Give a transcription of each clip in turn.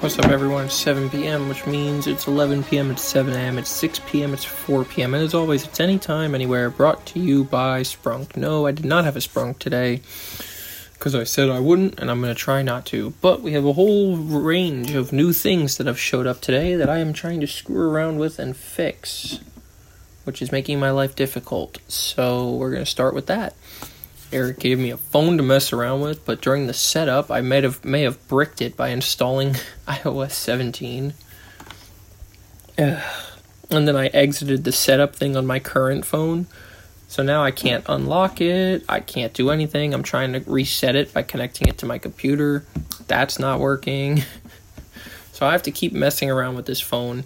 What's up, everyone? It's 7 p.m., which means it's 11 p.m., it's 7 a.m., it's 6 p.m., it's 4 p.m., and as always, it's anytime, anywhere, brought to you by Sprunk. No, I did not have a Sprunk today, because I said I wouldn't, and I'm going to try not to. But we have a whole range of new things that have showed up today that I am trying to screw around with and fix, which is making my life difficult. So we're going to start with that. Eric gave me a phone to mess around with, but during the setup, I may have may have bricked it by installing iOS 17. Ugh. And then I exited the setup thing on my current phone. So now I can't unlock it. I can't do anything. I'm trying to reset it by connecting it to my computer. That's not working. So I have to keep messing around with this phone.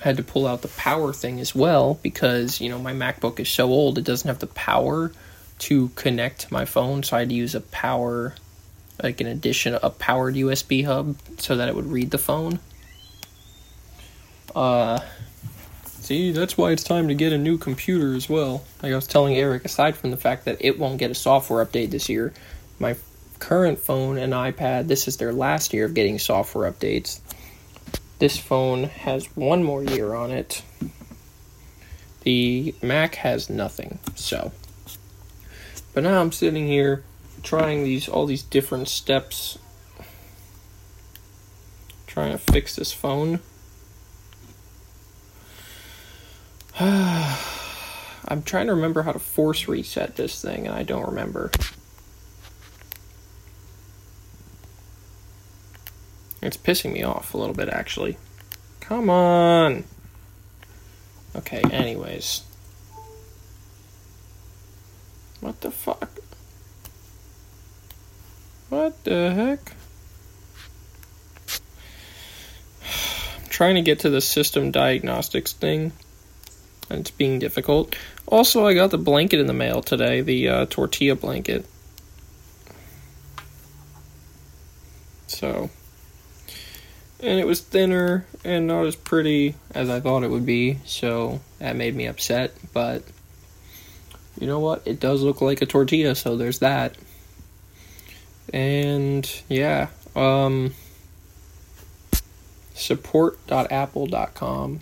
I had to pull out the power thing as well because, you know, my MacBook is so old it doesn't have the power to connect my phone, so I had to use a power, like an addition, a powered USB hub, so that it would read the phone. Uh, see, that's why it's time to get a new computer as well. Like I was telling Eric, aside from the fact that it won't get a software update this year, my current phone and iPad, this is their last year of getting software updates. This phone has one more year on it. The Mac has nothing, so but now I'm sitting here trying these all these different steps trying to fix this phone. I'm trying to remember how to force reset this thing and I don't remember. It's pissing me off a little bit actually. Come on. Okay, anyways. What the fuck? What the heck? I'm trying to get to the system diagnostics thing, and it's being difficult. Also, I got the blanket in the mail today, the uh, tortilla blanket. So, and it was thinner and not as pretty as I thought it would be, so that made me upset, but you know what? It does look like a tortilla, so there's that. And yeah, um, support.apple.com.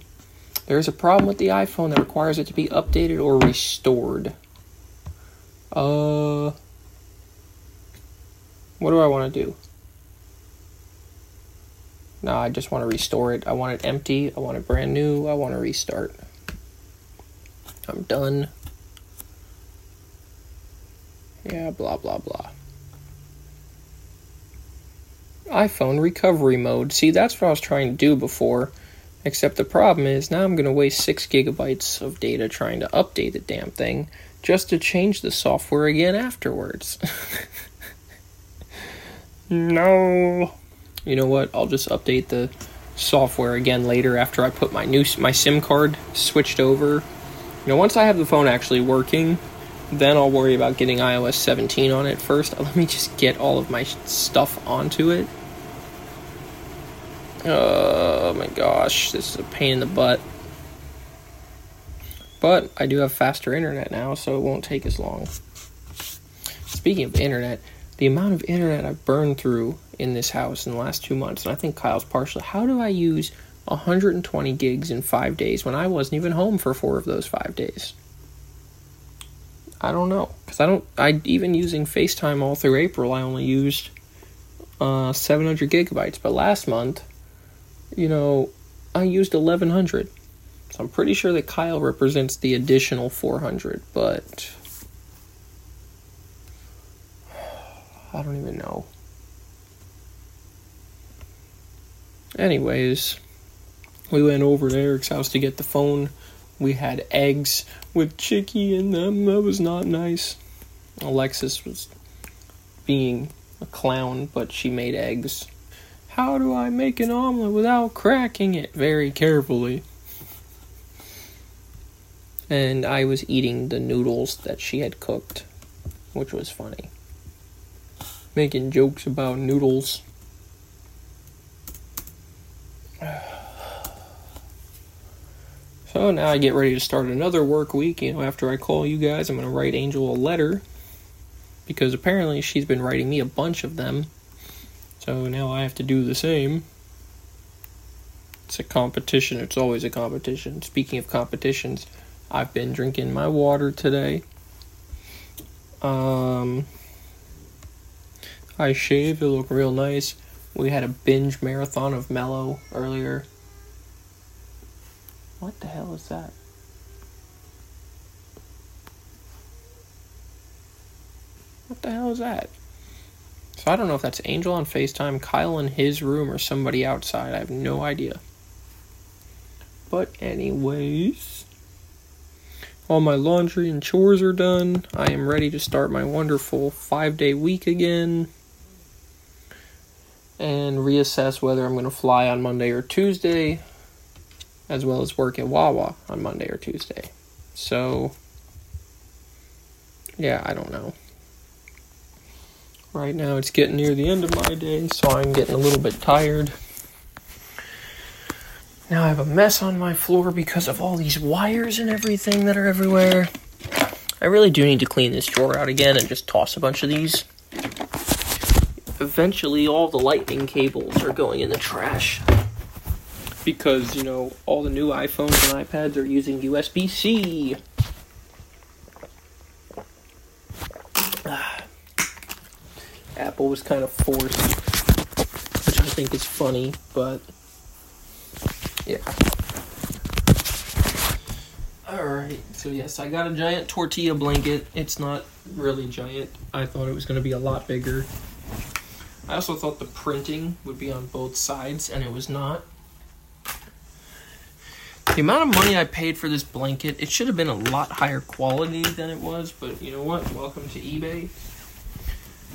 There's a problem with the iPhone that requires it to be updated or restored. Uh, what do I want to do? No, I just want to restore it. I want it empty. I want it brand new. I want to restart. I'm done yeah, blah, blah, blah. iPhone recovery mode. See, that's what I was trying to do before. Except the problem is now I'm going to waste 6 gigabytes of data trying to update the damn thing just to change the software again afterwards. no. You know what? I'll just update the software again later after I put my new my SIM card switched over. You know, once I have the phone actually working, then I'll worry about getting iOS 17 on it first. Let me just get all of my stuff onto it. Oh my gosh, this is a pain in the butt. But I do have faster internet now, so it won't take as long. Speaking of internet, the amount of internet I've burned through in this house in the last two months, and I think Kyle's partially, how do I use 120 gigs in five days when I wasn't even home for four of those five days? I don't know because I don't. I even using FaceTime all through April. I only used uh, 700 gigabytes, but last month, you know, I used 1100. So I'm pretty sure that Kyle represents the additional 400, but I don't even know. Anyways, we went over to Eric's house to get the phone we had eggs with chicky in them. That was not nice. Alexis was being a clown, but she made eggs. How do I make an omelet without cracking it very carefully? And I was eating the noodles that she had cooked, which was funny. Making jokes about noodles. So now I get ready to start another work week. You know, after I call you guys, I'm going to write Angel a letter because apparently she's been writing me a bunch of them. So now I have to do the same. It's a competition. It's always a competition. Speaking of competitions, I've been drinking my water today. Um, I shaved. It looked real nice. We had a binge marathon of Mellow earlier. What the hell is that? What the hell is that? So I don't know if that's Angel on FaceTime, Kyle in his room, or somebody outside. I have no idea. But, anyways, all my laundry and chores are done. I am ready to start my wonderful five day week again and reassess whether I'm going to fly on Monday or Tuesday, as well as work at Wawa on Monday or Tuesday. So, yeah, I don't know. Right now, it's getting near the end of my day, so I'm getting a little bit tired. Now I have a mess on my floor because of all these wires and everything that are everywhere. I really do need to clean this drawer out again and just toss a bunch of these. Eventually, all the lightning cables are going in the trash. Because, you know, all the new iPhones and iPads are using USB C. Apple was kind of forced, which I think is funny, but yeah. Alright, so yes, I got a giant tortilla blanket. It's not really giant. I thought it was going to be a lot bigger. I also thought the printing would be on both sides, and it was not. The amount of money I paid for this blanket, it should have been a lot higher quality than it was, but you know what? Welcome to eBay.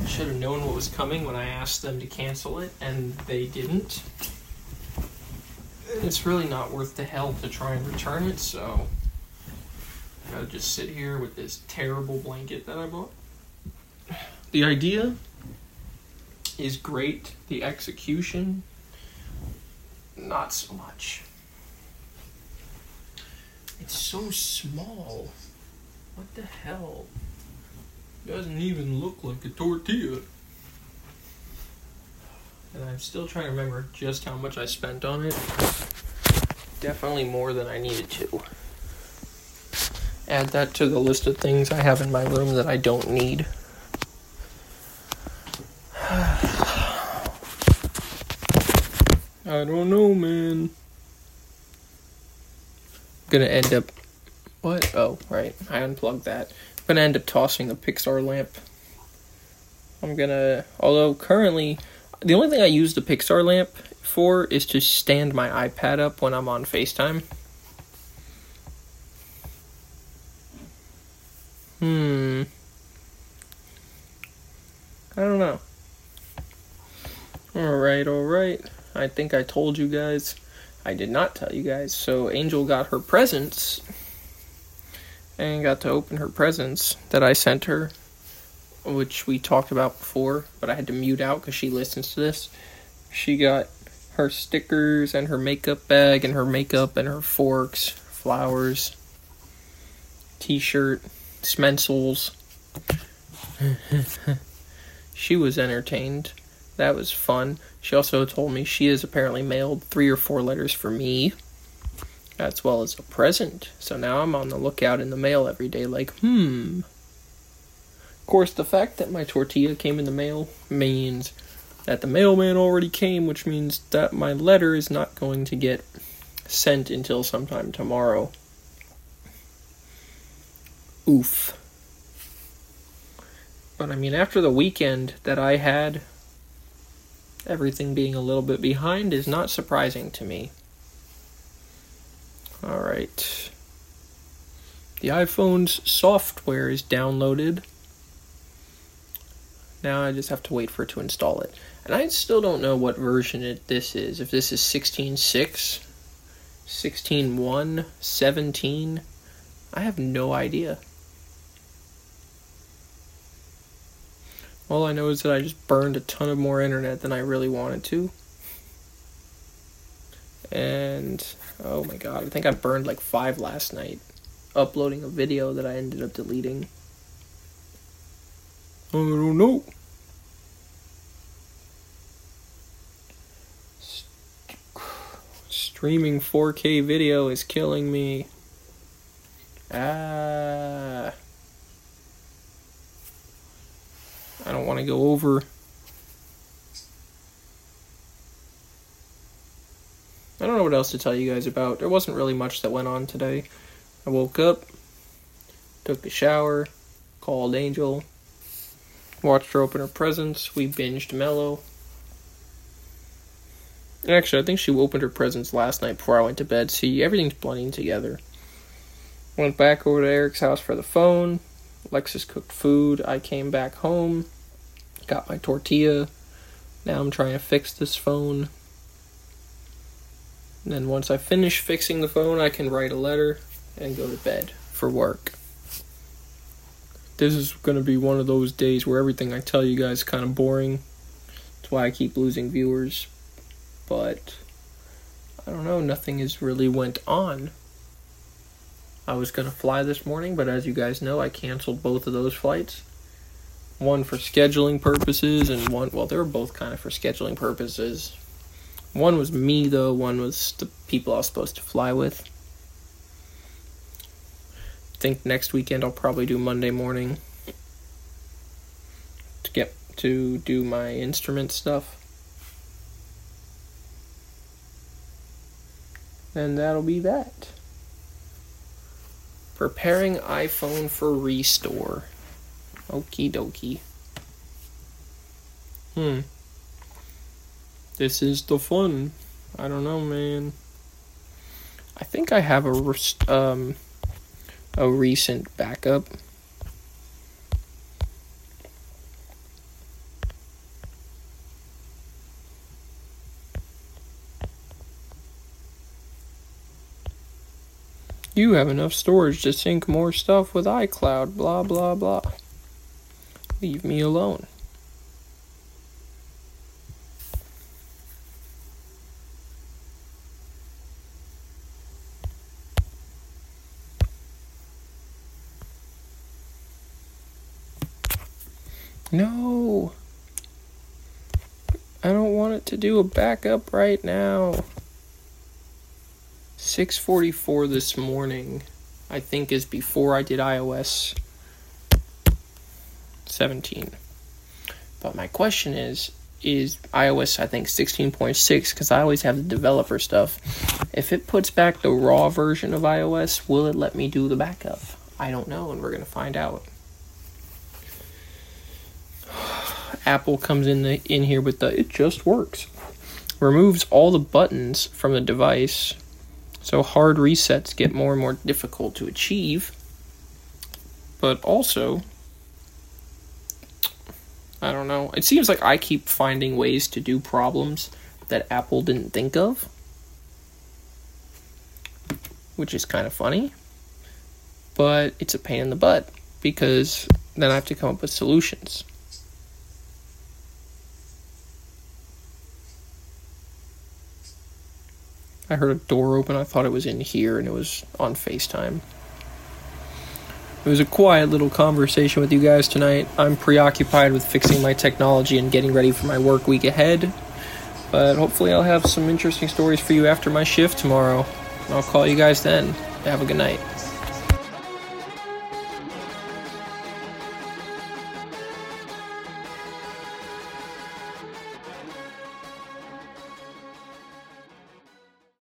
I should have known what was coming when I asked them to cancel it, and they didn't. It's really not worth the hell to try and return it, so I gotta just sit here with this terrible blanket that I bought. The idea is great, the execution, not so much. It's so small. What the hell? Doesn't even look like a tortilla. And I'm still trying to remember just how much I spent on it. Definitely more than I needed to. Add that to the list of things I have in my room that I don't need. I don't know, man. Gonna end up. What? Oh, right. I unplugged that. I'm gonna end up tossing the Pixar lamp. I'm gonna. Although currently, the only thing I use the Pixar lamp for is to stand my iPad up when I'm on FaceTime. Hmm. I don't know. Alright, alright. I think I told you guys. I did not tell you guys. So Angel got her presents and got to open her presents that I sent her, which we talked about before, but I had to mute out because she listens to this. She got her stickers and her makeup bag and her makeup and her forks, flowers, t shirt, Smencils. she was entertained. That was fun. She also told me she has apparently mailed three or four letters for me, as well as a present. So now I'm on the lookout in the mail every day, like, hmm. Of course, the fact that my tortilla came in the mail means that the mailman already came, which means that my letter is not going to get sent until sometime tomorrow. Oof. But I mean, after the weekend that I had everything being a little bit behind is not surprising to me. Alright. The iPhone's software is downloaded. Now I just have to wait for it to install it. And I still don't know what version it this is. If this is 16.6, 16.1, 17, I have no idea. All I know is that I just burned a ton of more internet than I really wanted to. And oh my god, I think I burned like five last night uploading a video that I ended up deleting. I don't know. Streaming 4K video is killing me. Ah. I don't want to go over. I don't know what else to tell you guys about. There wasn't really much that went on today. I woke up, took a shower, called Angel, watched her open her presents, we binged Mellow. Actually, I think she opened her presents last night before I went to bed. See, everything's blending together. Went back over to Eric's house for the phone. Alexis cooked food. I came back home, got my tortilla. Now I'm trying to fix this phone. And then once I finish fixing the phone, I can write a letter and go to bed for work. This is going to be one of those days where everything I tell you guys is kind of boring. That's why I keep losing viewers. But I don't know, nothing has really went on. I was going to fly this morning, but as you guys know, I canceled both of those flights. One for scheduling purposes and one well, they were both kind of for scheduling purposes. One was me though, one was the people I was supposed to fly with. I think next weekend I'll probably do Monday morning to get to do my instrument stuff. And that'll be that. Preparing iPhone for restore. Okie dokie. Hmm. This is the fun. I don't know, man. I think I have a um a recent backup. You have enough storage to sync more stuff with iCloud, blah blah blah. Leave me alone. No. I don't want it to do a backup right now. 644 this morning, I think is before I did iOS 17. But my question is is iOS I think 16.6 cuz I always have the developer stuff. If it puts back the raw version of iOS, will it let me do the backup? I don't know and we're going to find out. Apple comes in the, in here with the it just works. Removes all the buttons from the device. So hard resets get more and more difficult to achieve. But also I don't know. It seems like I keep finding ways to do problems that Apple didn't think of. Which is kind of funny. But it's a pain in the butt because then I have to come up with solutions. I heard a door open. I thought it was in here and it was on FaceTime. It was a quiet little conversation with you guys tonight. I'm preoccupied with fixing my technology and getting ready for my work week ahead. But hopefully, I'll have some interesting stories for you after my shift tomorrow. I'll call you guys then. Have a good night.